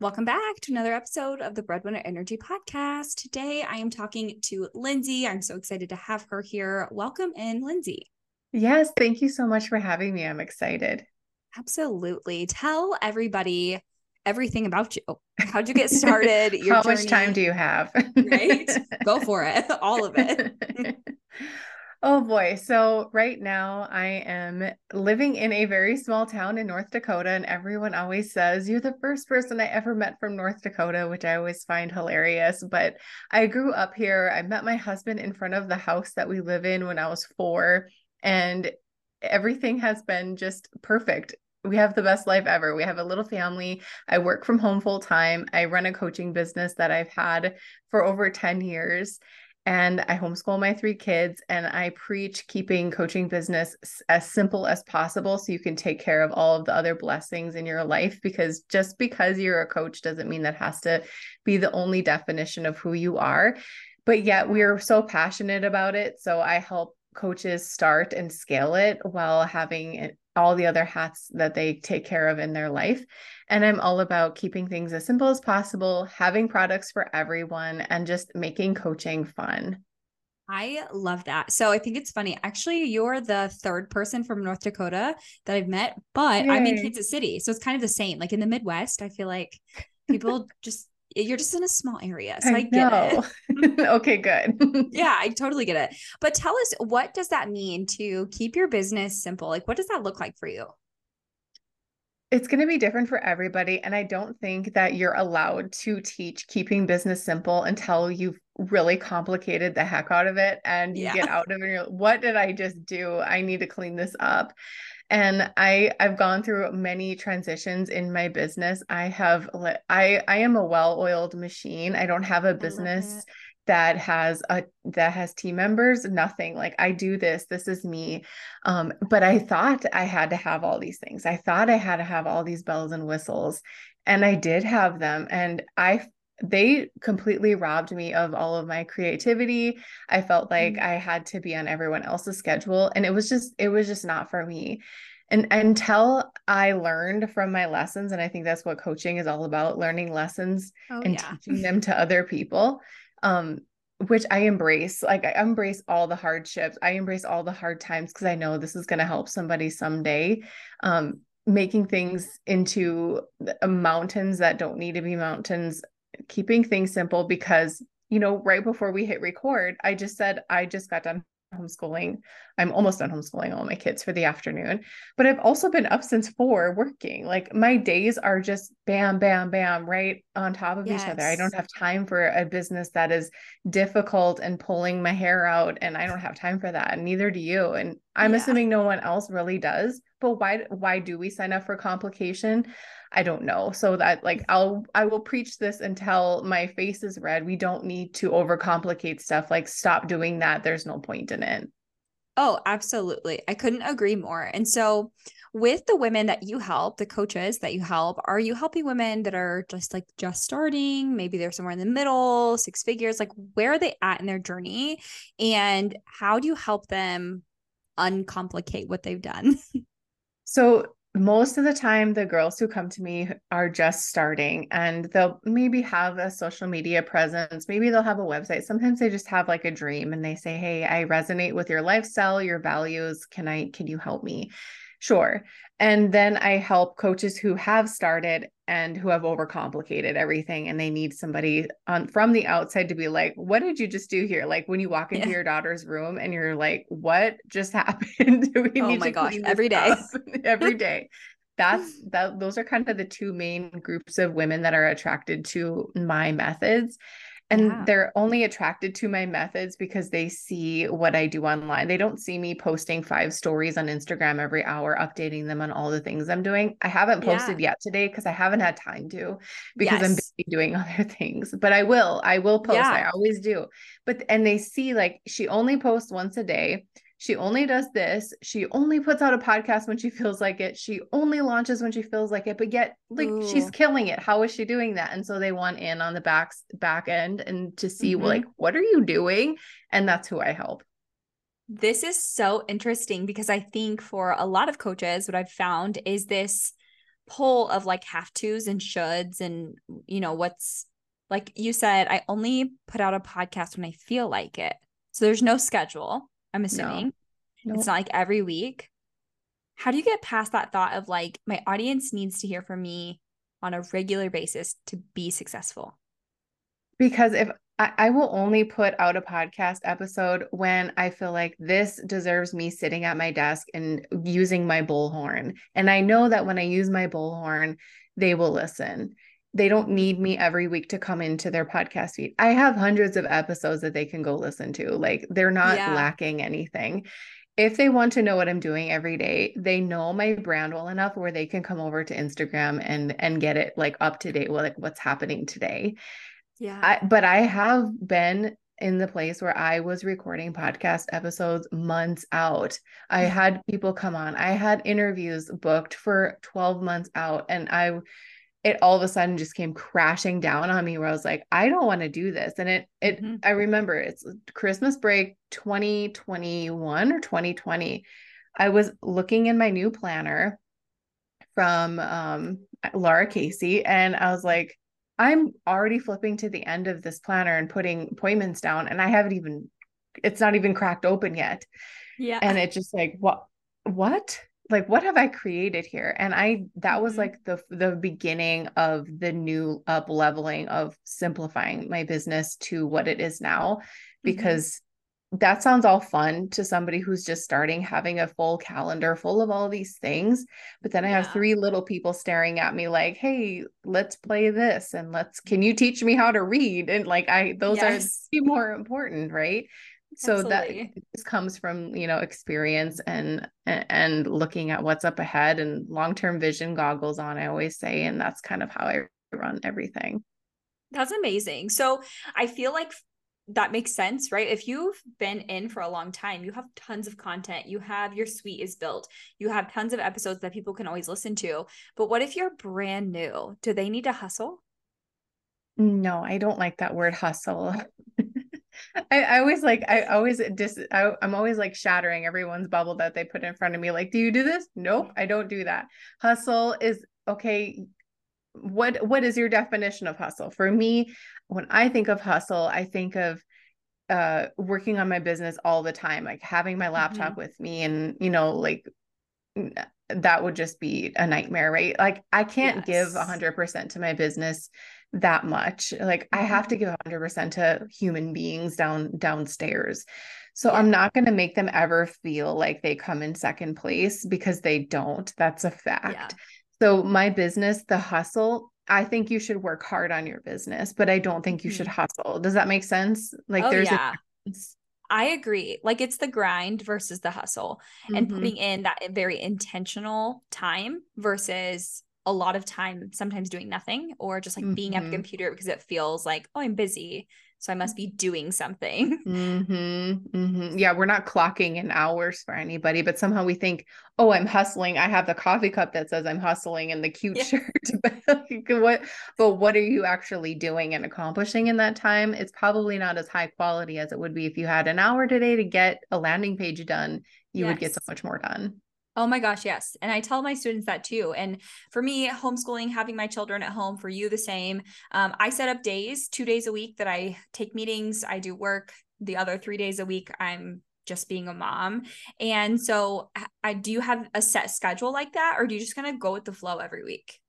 Welcome back to another episode of the Breadwinner Energy Podcast. Today I am talking to Lindsay. I'm so excited to have her here. Welcome in, Lindsay. Yes, thank you so much for having me. I'm excited. Absolutely. Tell everybody everything about you. How'd you get started? How journey? much time do you have? right? Go for it. All of it. Oh boy. So right now I am living in a very small town in North Dakota and everyone always says you're the first person I ever met from North Dakota, which I always find hilarious, but I grew up here. I met my husband in front of the house that we live in when I was 4 and everything has been just perfect we have the best life ever. We have a little family. I work from home full time. I run a coaching business that I've had for over 10 years and I homeschool my three kids and I preach keeping coaching business as simple as possible so you can take care of all of the other blessings in your life because just because you're a coach doesn't mean that has to be the only definition of who you are. But yet we're so passionate about it so I help coaches start and scale it while having all the other hats that they take care of in their life. And I'm all about keeping things as simple as possible, having products for everyone, and just making coaching fun. I love that. So I think it's funny. Actually, you're the third person from North Dakota that I've met, but Yay. I'm in Kansas City. So it's kind of the same. Like in the Midwest, I feel like people just you're just in a small area. So I, I get it. okay, good. yeah, I totally get it. But tell us, what does that mean to keep your business simple? Like, what does that look like for you? It's going to be different for everybody. And I don't think that you're allowed to teach keeping business simple until you've really complicated the heck out of it and you yeah. get out of it. What did I just do? I need to clean this up and i i've gone through many transitions in my business. I have i i am a well-oiled machine. I don't have a business that has a that has team members nothing. Like i do this this is me. Um but i thought i had to have all these things. I thought i had to have all these bells and whistles and i did have them. And i they completely robbed me of all of my creativity. I felt like mm-hmm. I had to be on everyone else's schedule and it was just it was just not for me. And until I learned from my lessons and I think that's what coaching is all about, learning lessons oh, and yeah. teaching them to other people. Um which I embrace. Like I embrace all the hardships. I embrace all the hard times because I know this is going to help somebody someday. Um making things into mountains that don't need to be mountains keeping things simple because you know right before we hit record i just said i just got done homeschooling. I'm almost done homeschooling all my kids for the afternoon but i've also been up since four working. Like my days are just bam bam bam right on top of yes. each other. I don't have time for a business that is difficult and pulling my hair out and i don't have time for that and neither do you and i'm yeah. assuming no one else really does but why why do we sign up for complication I don't know. So that like I'll I will preach this until my face is red. We don't need to overcomplicate stuff. Like stop doing that. There's no point in it. Oh, absolutely. I couldn't agree more. And so with the women that you help, the coaches that you help, are you helping women that are just like just starting? Maybe they're somewhere in the middle, six figures. Like where are they at in their journey? And how do you help them uncomplicate what they've done? So most of the time the girls who come to me are just starting and they'll maybe have a social media presence. Maybe they'll have a website. Sometimes they just have like a dream and they say hey i resonate with your lifestyle your values. Can i can you help me Sure. And then I help coaches who have started and who have overcomplicated everything and they need somebody on from the outside to be like, what did you just do here? Like when you walk into yeah. your daughter's room and you're like, what just happened? we oh my gosh, every day. every day. That's that those are kind of the two main groups of women that are attracted to my methods and yeah. they're only attracted to my methods because they see what I do online. They don't see me posting five stories on Instagram every hour, updating them on all the things I'm doing. I haven't posted yeah. yet today because I haven't had time to because yes. I'm busy doing other things. But I will. I will post. Yeah. I always do. But and they see like she only posts once a day she only does this. She only puts out a podcast when she feels like it. She only launches when she feels like it. But yet, like Ooh. she's killing it. How is she doing that? And so they want in on the back back end and to see mm-hmm. like what are you doing? And that's who I help. This is so interesting because I think for a lot of coaches, what I've found is this pull of like have tos and shoulds and you know what's like you said i only put out a podcast when i feel like it so there's no schedule i'm assuming no. it's not like every week how do you get past that thought of like my audience needs to hear from me on a regular basis to be successful because if I, I will only put out a podcast episode when I feel like this deserves me sitting at my desk and using my bullhorn. And I know that when I use my bullhorn, they will listen. They don't need me every week to come into their podcast feed. I have hundreds of episodes that they can go listen to. Like they're not yeah. lacking anything if they want to know what I'm doing every day, they know my brand well enough where they can come over to Instagram and and get it like up to date with like what's happening today. Yeah. I, but I have been in the place where I was recording podcast episodes months out. I mm. had people come on. I had interviews booked for 12 months out and I it all of a sudden just came crashing down on me where I was like, I don't want to do this. And it it mm-hmm. I remember it's Christmas break 2021 or 2020. I was looking in my new planner from um Lara Casey and I was like, I'm already flipping to the end of this planner and putting appointments down and I haven't even it's not even cracked open yet. Yeah. And it just like what what? Like what have I created here? And I that was mm-hmm. like the the beginning of the new up leveling of simplifying my business to what it is now mm-hmm. because that sounds all fun to somebody who's just starting having a full calendar full of all these things but then i have three little people staring at me like hey let's play this and let's can you teach me how to read and like i those yes. are more important right so Absolutely. that just comes from you know experience and and looking at what's up ahead and long-term vision goggles on i always say and that's kind of how i run everything that's amazing so i feel like that makes sense, right? If you've been in for a long time, you have tons of content, you have your suite is built, you have tons of episodes that people can always listen to. But what if you're brand new? Do they need to hustle? No, I don't like that word hustle. I, I, always like I always dis I, I'm always like shattering everyone's bubble that they put in front of me. Like, do you do this? Nope, I don't do that. Hustle is okay. What what is your definition of hustle? For me, when I think of hustle, I think of uh, working on my business all the time, like having my laptop mm-hmm. with me and, you know, like that would just be a nightmare, right? Like I can't yes. give 100% to my business that much. Like I have to mm-hmm. give 100% to human beings down downstairs. So yeah. I'm not going to make them ever feel like they come in second place because they don't. That's a fact. Yeah. So my business, the hustle, I think you should work hard on your business, but I don't think you should mm-hmm. hustle. Does that make sense? Like oh, there's yeah. a I agree. Like it's the grind versus the hustle mm-hmm. and putting in that very intentional time versus a lot of time sometimes doing nothing or just like mm-hmm. being at the mm-hmm. computer because it feels like, oh, I'm busy so I must be doing something. Mm-hmm, mm-hmm. Yeah, we're not clocking in hours for anybody, but somehow we think, oh, I'm hustling. I have the coffee cup that says I'm hustling and the cute yeah. shirt. but what? But what are you actually doing and accomplishing in that time? It's probably not as high quality as it would be if you had an hour today to get a landing page done. You yes. would get so much more done. Oh my gosh, yes. And I tell my students that too. And for me, homeschooling, having my children at home, for you, the same. Um, I set up days, two days a week that I take meetings, I do work. The other three days a week, I'm just being a mom. And so, I do you have a set schedule like that, or do you just kind of go with the flow every week?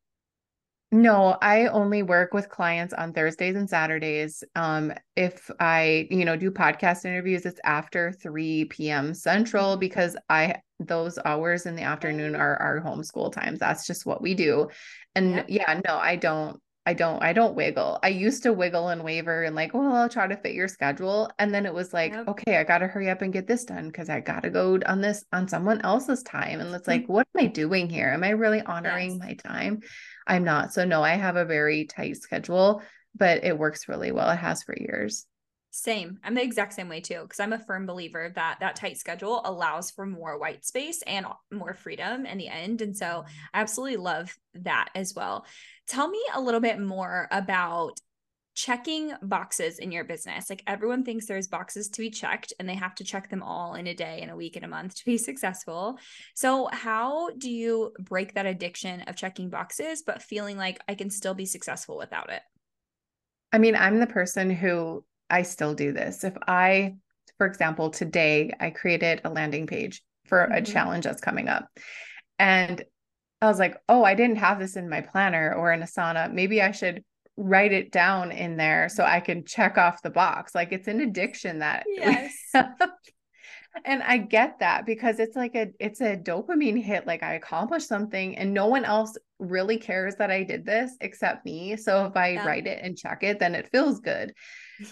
No, I only work with clients on Thursdays and Saturdays. Um, if I, you know, do podcast interviews, it's after 3 p.m. Central because I those hours in the afternoon are our homeschool times. That's just what we do. And yeah, yeah no, I don't I don't I don't wiggle. I used to wiggle and waver and like, well, I'll try to fit your schedule. And then it was like, yep. okay, I gotta hurry up and get this done because I gotta go on this on someone else's time. And it's mm-hmm. like, what am I doing here? Am I really honoring yes. my time? I'm not. So no, I have a very tight schedule, but it works really well. It has for years. Same. I'm the exact same way too, because I'm a firm believer that that tight schedule allows for more white space and more freedom in the end. And so I absolutely love that as well. Tell me a little bit more about checking boxes in your business. Like everyone thinks there's boxes to be checked and they have to check them all in a day, in a week, in a month to be successful. So, how do you break that addiction of checking boxes, but feeling like I can still be successful without it? I mean, I'm the person who I still do this. If I, for example, today I created a landing page for mm-hmm. a challenge that's coming up. And I was like, oh, I didn't have this in my planner or in Asana. Maybe I should write it down in there so I can check off the box. Like it's an addiction that yes. and I get that because it's like a it's a dopamine hit like I accomplished something and no one else really cares that I did this except me. So if I yeah. write it and check it then it feels good.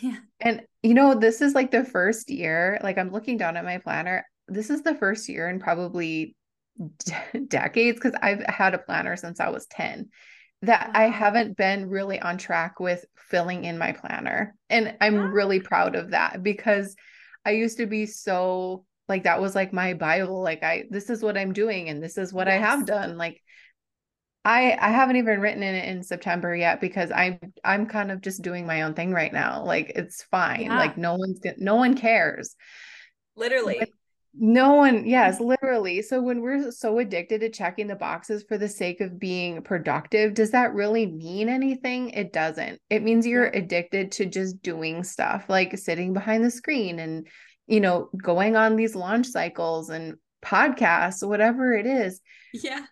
Yeah. And you know this is like the first year like I'm looking down at my planner. This is the first year in probably decades cuz I've had a planner since I was 10 that wow. I haven't been really on track with filling in my planner. And I'm wow. really proud of that because I used to be so like that was like my bible like I this is what I'm doing and this is what yes. I have done like I I haven't even written in it in September yet because I'm I'm kind of just doing my own thing right now like it's fine yeah. like no one's no one cares literally but no one, yes, literally. So when we're so addicted to checking the boxes for the sake of being productive, does that really mean anything? It doesn't. It means you're addicted to just doing stuff like sitting behind the screen and, you know, going on these launch cycles and podcasts, whatever it is. Yeah.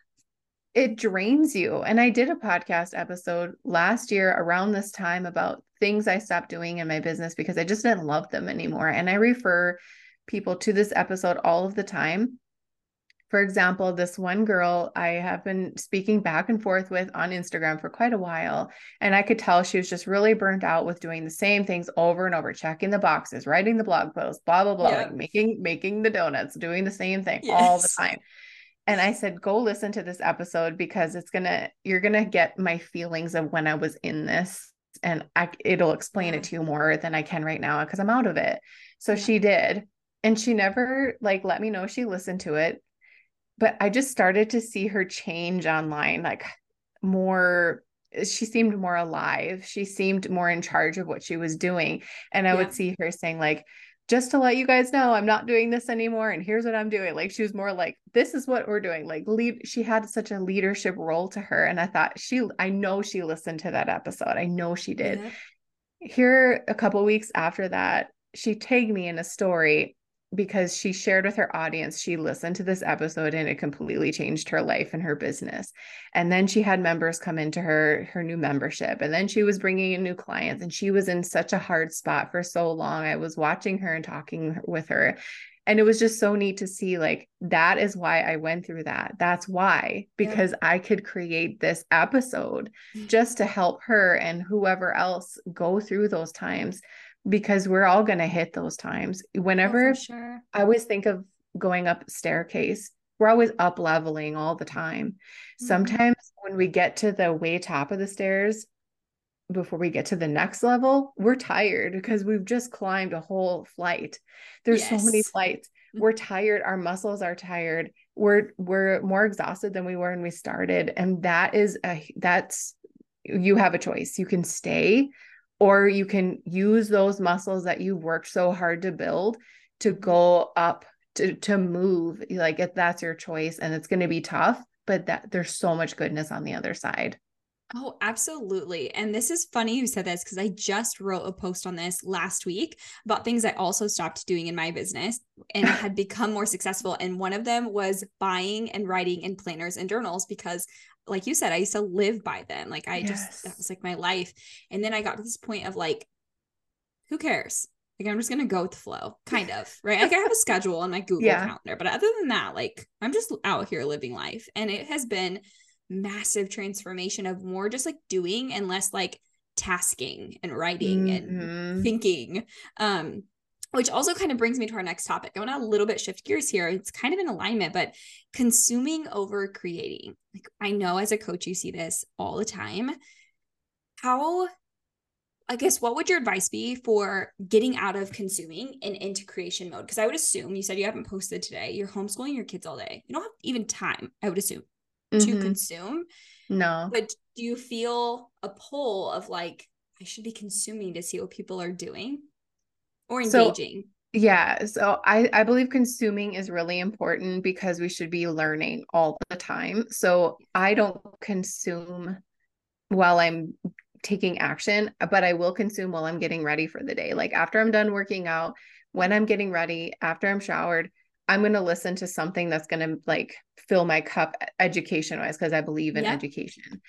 It drains you. And I did a podcast episode last year around this time about things I stopped doing in my business because I just didn't love them anymore. And I refer people to this episode all of the time. For example, this one girl I have been speaking back and forth with on Instagram for quite a while. And I could tell she was just really burnt out with doing the same things over and over, checking the boxes, writing the blog posts, blah, blah, blah, like making, making the donuts, doing the same thing yes. all the time. And I said, go listen to this episode because it's gonna, you're gonna get my feelings of when I was in this and I, it'll explain it mm-hmm. to you more than I can right now because I'm out of it. So she did and she never like let me know she listened to it but i just started to see her change online like more she seemed more alive she seemed more in charge of what she was doing and i yeah. would see her saying like just to let you guys know i'm not doing this anymore and here's what i'm doing. Like she was more like this is what we're doing. Like lead she had such a leadership role to her and i thought she i know she listened to that episode. I know she did. Yeah. here a couple weeks after that she tagged me in a story because she shared with her audience she listened to this episode and it completely changed her life and her business. And then she had members come into her her new membership. And then she was bringing in new clients and she was in such a hard spot for so long. I was watching her and talking with her. And it was just so neat to see like that is why i went through that. That's why because yeah. i could create this episode just to help her and whoever else go through those times because we're all going to hit those times. Whenever oh, sure. I always think of going up staircase, we're always up leveling all the time. Mm-hmm. Sometimes when we get to the way top of the stairs, before we get to the next level, we're tired because we've just climbed a whole flight. There's yes. so many flights. Mm-hmm. We're tired, our muscles are tired. We're we're more exhausted than we were when we started and that is a that's you have a choice. You can stay or you can use those muscles that you worked so hard to build to mm-hmm. go up to to move like if that's your choice and it's going to be tough but that there's so much goodness on the other side Oh, absolutely. And this is funny you said this because I just wrote a post on this last week about things I also stopped doing in my business and had become more successful. And one of them was buying and writing in planners and journals because like you said, I used to live by them. Like I yes. just that was like my life. And then I got to this point of like, who cares? Like I'm just gonna go with the flow, kind of, right? Like I have a schedule on my Google yeah. calendar, but other than that, like I'm just out here living life. And it has been massive transformation of more just like doing and less like tasking and writing mm-hmm. and thinking. Um, which also kind of brings me to our next topic. I want to a little bit shift gears here. It's kind of in alignment, but consuming over creating. Like I know as a coach, you see this all the time. How, I guess, what would your advice be for getting out of consuming and into creation mode? Because I would assume you said you haven't posted today. You're homeschooling your kids all day. You don't have even time, I would assume, mm-hmm. to consume. No. But do you feel a pull of like, I should be consuming to see what people are doing or engaging. So, yeah. So I, I believe consuming is really important because we should be learning all the time. So I don't consume while I'm taking action, but I will consume while I'm getting ready for the day. Like after I'm done working out, when I'm getting ready, after I'm showered, I'm going to listen to something that's going to like fill my cup education wise because I believe in yeah. education.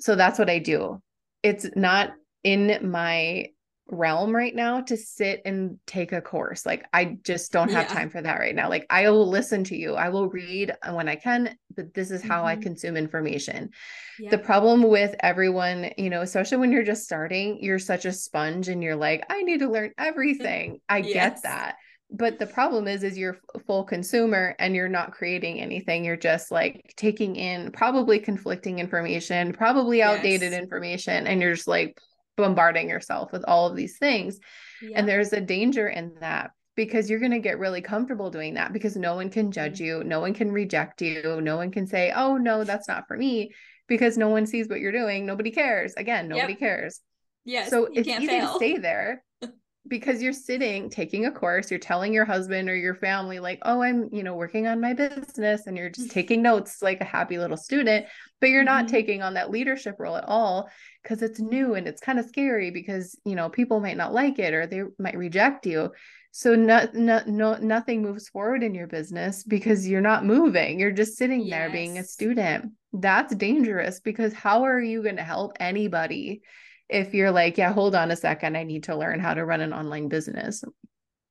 So that's what I do. It's not in my realm right now to sit and take a course. Like I just don't have yeah. time for that right now. Like I will listen to you. I will read when I can, but this is how mm-hmm. I consume information. Yeah. The problem with everyone, you know, especially when you're just starting, you're such a sponge and you're like, I need to learn everything. I yes. get that. But the problem is is you're full consumer and you're not creating anything. You're just like taking in probably conflicting information, probably outdated yes. information and you're just like bombarding yourself with all of these things. Yeah. And there's a danger in that because you're going to get really comfortable doing that because no one can judge mm-hmm. you, no one can reject you, no one can say, "Oh no, that's not for me," because no one sees what you're doing. Nobody cares. Again, nobody yep. cares. yeah So it's easy fail. to stay there because you're sitting taking a course you're telling your husband or your family like oh i'm you know working on my business and you're just taking notes like a happy little student but you're not mm-hmm. taking on that leadership role at all because it's new and it's kind of scary because you know people might not like it or they might reject you so no, no, no nothing moves forward in your business because you're not moving you're just sitting yes. there being a student that's dangerous because how are you going to help anybody if you're like, yeah, hold on a second, I need to learn how to run an online business.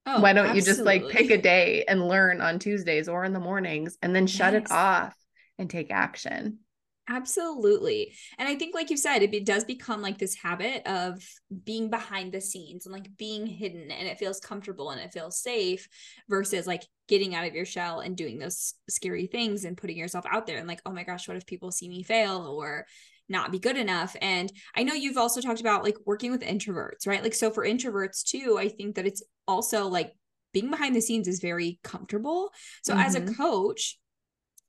Oh, Why don't absolutely. you just like pick a day and learn on Tuesdays or in the mornings and then shut yes. it off and take action? Absolutely. And I think, like you said, it, it, does become like this habit of being behind the scenes and like being hidden and it feels comfortable and it feels safe versus like getting out of your shell and doing those scary things and putting yourself out there and like, oh my gosh, what if people see me fail or not be good enough. And I know you've also talked about like working with introverts, right? Like, so for introverts too, I think that it's also like being behind the scenes is very comfortable. So mm-hmm. as a mm-hmm. coach,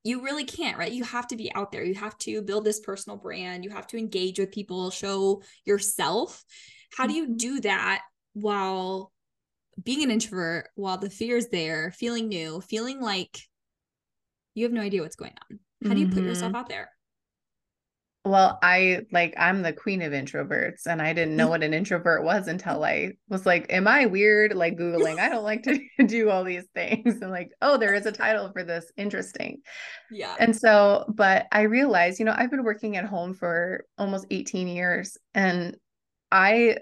you really can't, right? You have to be out there. You have to build this personal brand. You have to engage with people, show yourself. How do you mm-hmm. do that while being an introvert, while the fear is there, feeling new, feeling like you have no idea what's going on? How do you put yourself mm-hmm. out there? Well, I like I'm the queen of introverts and I didn't know what an introvert was until I was like, am I weird? Like Googling, I don't like to do all these things. And like, oh, there is a title for this. Interesting. Yeah. And so, but I realized, you know, I've been working at home for almost 18 years and I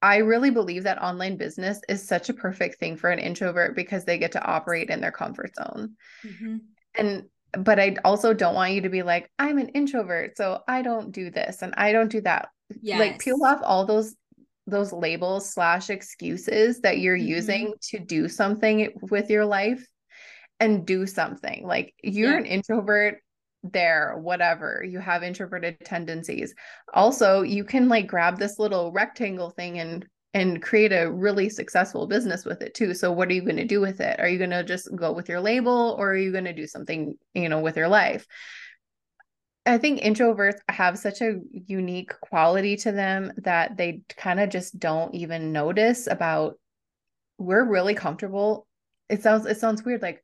I really believe that online business is such a perfect thing for an introvert because they get to operate in their comfort zone. Mm-hmm. And but I also don't want you to be like, I'm an introvert, so I don't do this and I don't do that. Yes. Like peel off all those those labels slash excuses that you're mm-hmm. using to do something with your life and do something. Like you're yeah. an introvert there, whatever. You have introverted tendencies. Also, you can like grab this little rectangle thing and and create a really successful business with it too. So what are you going to do with it? Are you going to just go with your label or are you going to do something, you know, with your life? I think introverts have such a unique quality to them that they kind of just don't even notice about we're really comfortable. It sounds it sounds weird like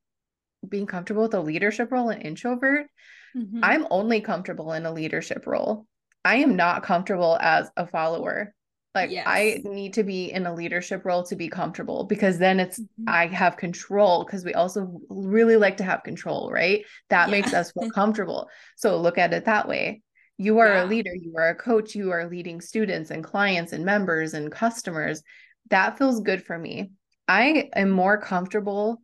being comfortable with a leadership role an introvert. Mm-hmm. I'm only comfortable in a leadership role. I am not comfortable as a follower. Like yes. I need to be in a leadership role to be comfortable because then it's mm-hmm. I have control because we also really like to have control, right? That yeah. makes us feel comfortable. So look at it that way. You are yeah. a leader, you are a coach, you are leading students and clients and members and customers. That feels good for me. I am more comfortable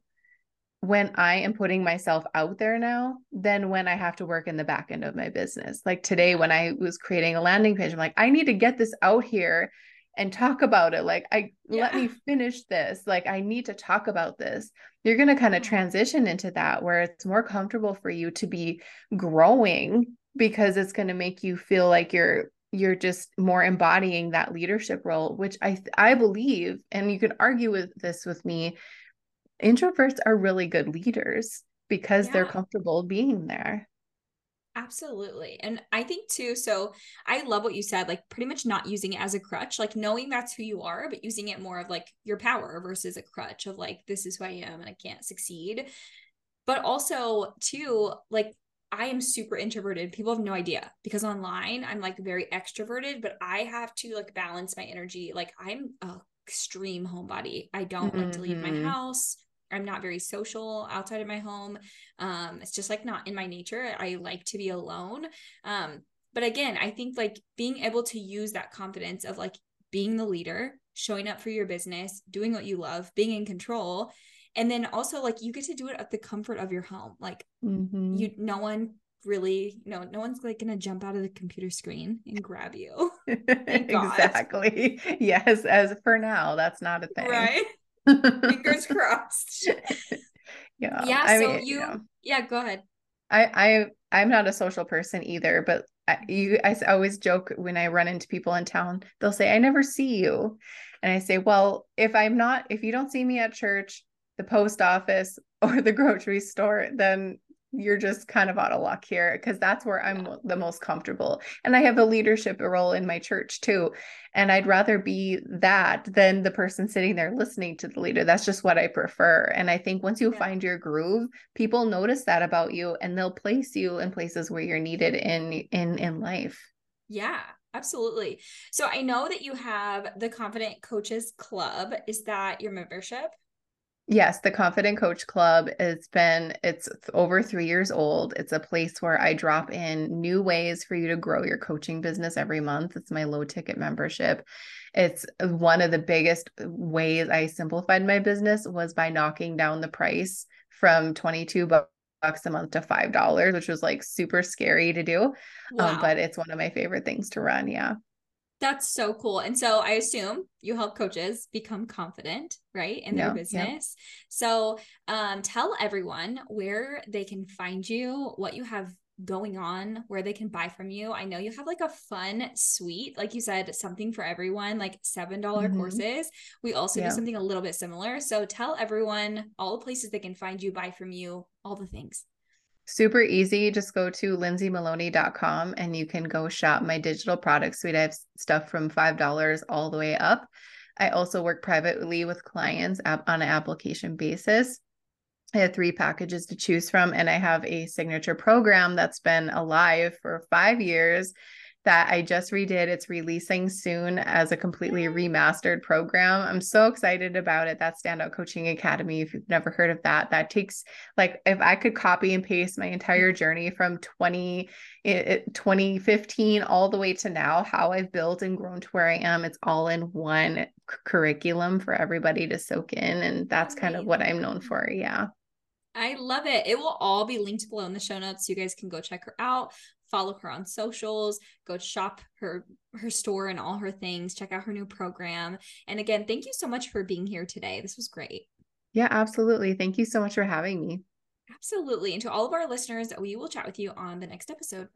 when I am putting myself out there now than when I have to work in the back end of my business. Like today, when I was creating a landing page, I'm like, I need to get this out here and talk about it. Like, I yeah. let me finish this. Like, I need to talk about this. You're going to kind of mm-hmm. transition into that where it's more comfortable for you to be growing because it's going to make you feel like you're you're just more embodying that leadership role which i i believe and you can argue with this with me introverts are really good leaders because yeah. they're comfortable being there. Absolutely. And I think too, so I love what you said, like pretty much not using it as a crutch, like knowing that's who you are, but using it more of like your power versus a crutch of like, this is who I am and I can't succeed. But also, too, like I am super introverted. People have no idea because online I'm like very extroverted, but I have to like balance my energy. Like I'm a extreme homebody. I don't mm-hmm. like to leave my mm-hmm. house. I'm not very social outside of my home. Um, it's just like not in my nature. I like to be alone. Um, but again, I think like being able to use that confidence of like being the leader, showing up for your business, doing what you love, being in control. And then also like you get to do it at the comfort of your home. Like mm-hmm. you no one really no no one's like gonna jump out of the computer screen and grab you exactly yes as for now that's not a thing right Fingers crossed. yeah. Yeah. I so mean, you, know, yeah, go ahead. I, I, I'm not a social person either, but I, you, I always joke when I run into people in town, they'll say, I never see you. And I say, well, if I'm not, if you don't see me at church, the post office, or the grocery store, then you're just kind of out of luck here because that's where I'm the most comfortable. And I have a leadership role in my church too. And I'd rather be that than the person sitting there listening to the leader. That's just what I prefer. And I think once you yeah. find your groove, people notice that about you and they'll place you in places where you're needed in in in life. Yeah. Absolutely. So I know that you have the Confident Coaches Club. Is that your membership? Yes, the Confident Coach Club has been it's over 3 years old. It's a place where I drop in new ways for you to grow your coaching business every month. It's my low ticket membership. It's one of the biggest ways I simplified my business was by knocking down the price from 22 bucks a month to $5, which was like super scary to do. Um, wow. Um, but it's one of my favorite things to run, yeah. That's so cool. And so I assume you help coaches become confident, right, in their yeah, business. Yeah. So um, tell everyone where they can find you, what you have going on, where they can buy from you. I know you have like a fun suite, like you said, something for everyone, like $7 mm-hmm. courses. We also yeah. do something a little bit similar. So tell everyone all the places they can find you, buy from you, all the things super easy. Just go to lindsaymaloney.com and you can go shop my digital product suite. I have stuff from $5 all the way up. I also work privately with clients on an application basis. I have three packages to choose from, and I have a signature program that's been alive for five years that I just redid. It's releasing soon as a completely mm-hmm. remastered program. I'm so excited about it. That Standout Coaching Academy. If you've never heard of that, that takes like if I could copy and paste my mm-hmm. entire journey from 20 2015 all the way to now, how I've built and grown to where I am, it's all in one c- curriculum for everybody to soak in. And that's kind of what I'm known for. Yeah. I love it. It will all be linked below in the show notes. You guys can go check her out follow her on socials, go shop her her store and all her things, check out her new program. And again, thank you so much for being here today. This was great. Yeah, absolutely. Thank you so much for having me. Absolutely. And to all of our listeners, we will chat with you on the next episode.